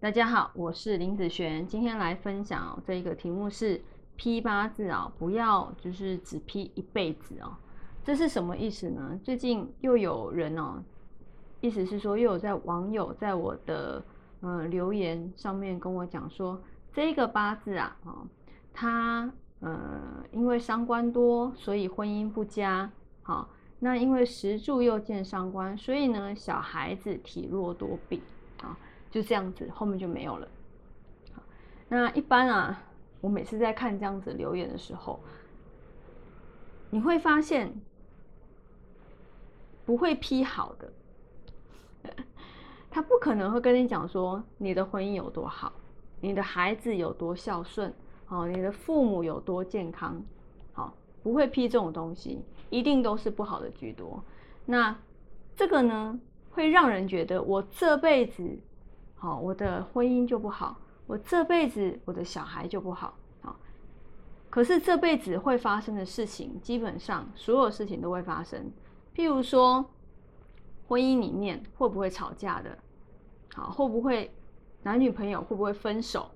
大家好，我是林子璇，今天来分享这一个题目是批八字啊，不要就是只批一辈子哦。这是什么意思呢？最近又有人哦，意思是说又有在网友在我的呃留言上面跟我讲说，这个八字啊，哦，他呃因为伤官多，所以婚姻不佳。好，那因为石柱又见伤官，所以呢小孩子体弱多病。啊。就这样子，后面就没有了。那一般啊，我每次在看这样子留言的时候，你会发现不会批好的，他不可能会跟你讲说你的婚姻有多好，你的孩子有多孝顺，哦，你的父母有多健康，好，不会批这种东西，一定都是不好的居多。那这个呢，会让人觉得我这辈子。好，我的婚姻就不好，我这辈子我的小孩就不好。好，可是这辈子会发生的事情，基本上所有事情都会发生。譬如说，婚姻里面会不会吵架的？好，会不会男女朋友会不会分手？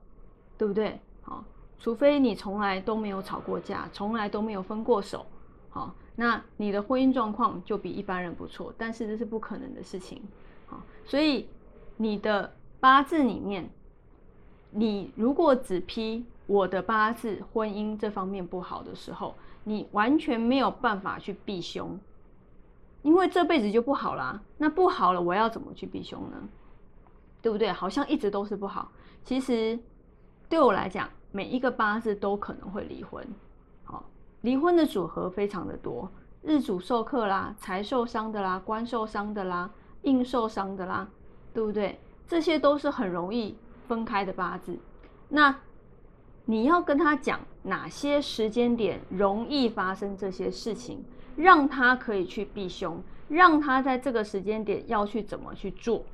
对不对？好，除非你从来都没有吵过架，从来都没有分过手。好，那你的婚姻状况就比一般人不错。但是这是不可能的事情。好，所以你的。八字里面，你如果只批我的八字婚姻这方面不好的时候，你完全没有办法去避凶，因为这辈子就不好啦。那不好了，我要怎么去避凶呢？对不对？好像一直都是不好。其实对我来讲，每一个八字都可能会离婚。好，离婚的组合非常的多，日主受克啦，财受伤的啦，官受伤的啦，印受伤的啦，对不对？这些都是很容易分开的八字，那你要跟他讲哪些时间点容易发生这些事情，让他可以去避凶，让他在这个时间点要去怎么去做，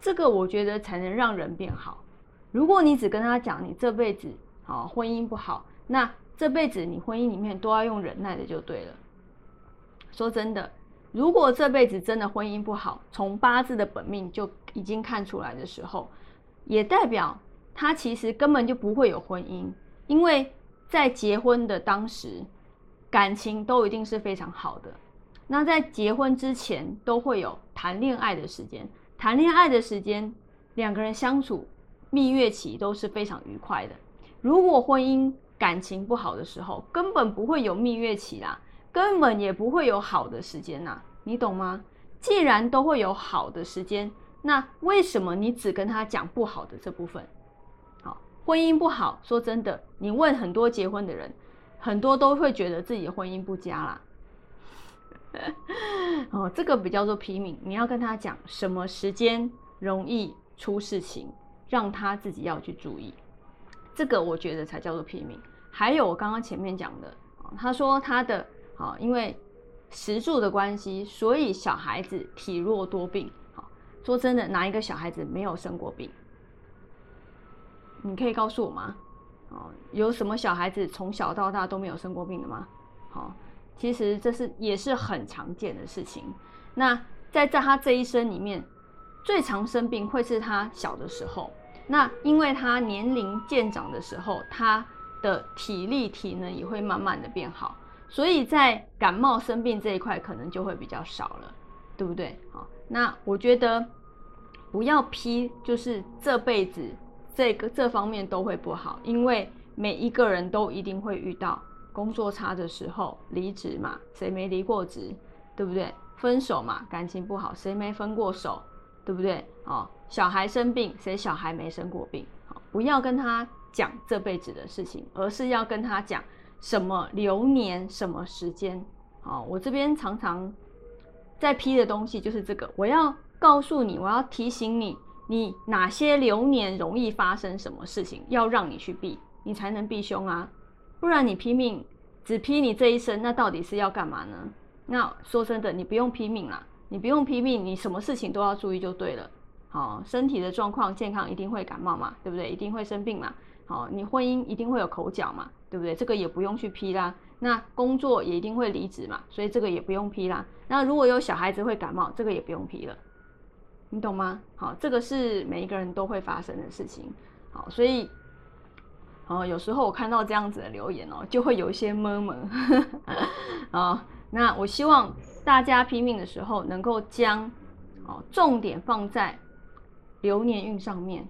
这个我觉得才能让人变好。如果你只跟他讲你这辈子好婚姻不好，那这辈子你婚姻里面都要用忍耐的就对了。说真的。如果这辈子真的婚姻不好，从八字的本命就已经看出来的时候，也代表他其实根本就不会有婚姻，因为在结婚的当时，感情都一定是非常好的。那在结婚之前都会有谈恋爱的时间，谈恋爱的时间，两个人相处蜜月期都是非常愉快的。如果婚姻感情不好的时候，根本不会有蜜月期啦。根本也不会有好的时间呐，你懂吗？既然都会有好的时间，那为什么你只跟他讲不好的这部分？好，婚姻不好，说真的，你问很多结婚的人，很多都会觉得自己婚姻不佳啦。哦，这个比较做批命，你要跟他讲什么时间容易出事情，让他自己要去注意。这个我觉得才叫做批命。还有我刚刚前面讲的，他说他的。好，因为食住的关系，所以小孩子体弱多病。好，说真的，哪一个小孩子没有生过病？你可以告诉我吗？哦，有什么小孩子从小到大都没有生过病的吗？好，其实这是也是很常见的事情。那在在他这一生里面，最常生病会是他小的时候。那因为他年龄渐长的时候，他的体力体能也会慢慢的变好。所以在感冒生病这一块，可能就会比较少了，对不对？好，那我觉得不要批，就是这辈子这个这方面都会不好，因为每一个人都一定会遇到工作差的时候，离职嘛，谁没离过职，对不对？分手嘛，感情不好，谁没分过手，对不对？哦，小孩生病，谁小孩没生过病？好，不要跟他讲这辈子的事情，而是要跟他讲。什么流年？什么时间？好，我这边常常在批的东西就是这个。我要告诉你，我要提醒你，你哪些流年容易发生什么事情，要让你去避，你才能避凶啊。不然你拼命只批你这一生，那到底是要干嘛呢？那说真的，你不用拼命啦，你不用拼命，你什么事情都要注意就对了。好，身体的状况健康一定会感冒嘛，对不对？一定会生病嘛。好，你婚姻一定会有口角嘛，对不对？这个也不用去批啦。那工作也一定会离职嘛，所以这个也不用批啦。那如果有小孩子会感冒，这个也不用批了。你懂吗？好，这个是每一个人都会发生的事情。好，所以，哦，有时候我看到这样子的留言哦，就会有一些闷闷。啊，那我希望大家拼命的时候，能够将哦重点放在流年运上面。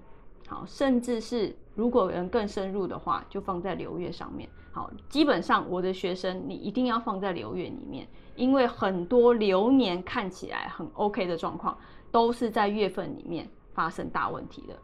好，甚至是如果人更深入的话，就放在流月上面。好，基本上我的学生，你一定要放在流月里面，因为很多流年看起来很 OK 的状况，都是在月份里面发生大问题的。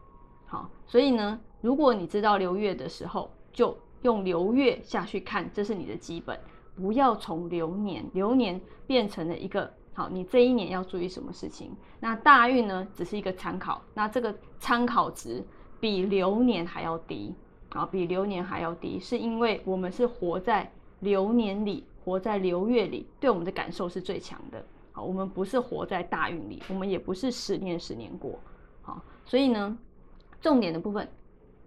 好，所以呢，如果你知道流月的时候，就用流月下去看，这是你的基本，不要从流年，流年变成了一个。好，你这一年要注意什么事情？那大运呢，只是一个参考。那这个参考值比流年还要低，啊，比流年还要低，是因为我们是活在流年里，活在流月里，对我们的感受是最强的。好，我们不是活在大运里，我们也不是十年十年过。好，所以呢，重点的部分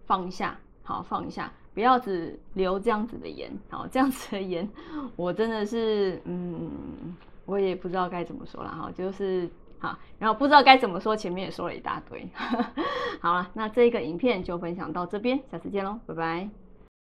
放一下，好，放一下，不要只留这样子的言。好，这样子的言，我真的是，嗯。我也不知道该怎么说了哈，就是好，然后不知道该怎么说，前面也说了一大堆。好了，那这个影片就分享到这边，下次见喽，拜拜。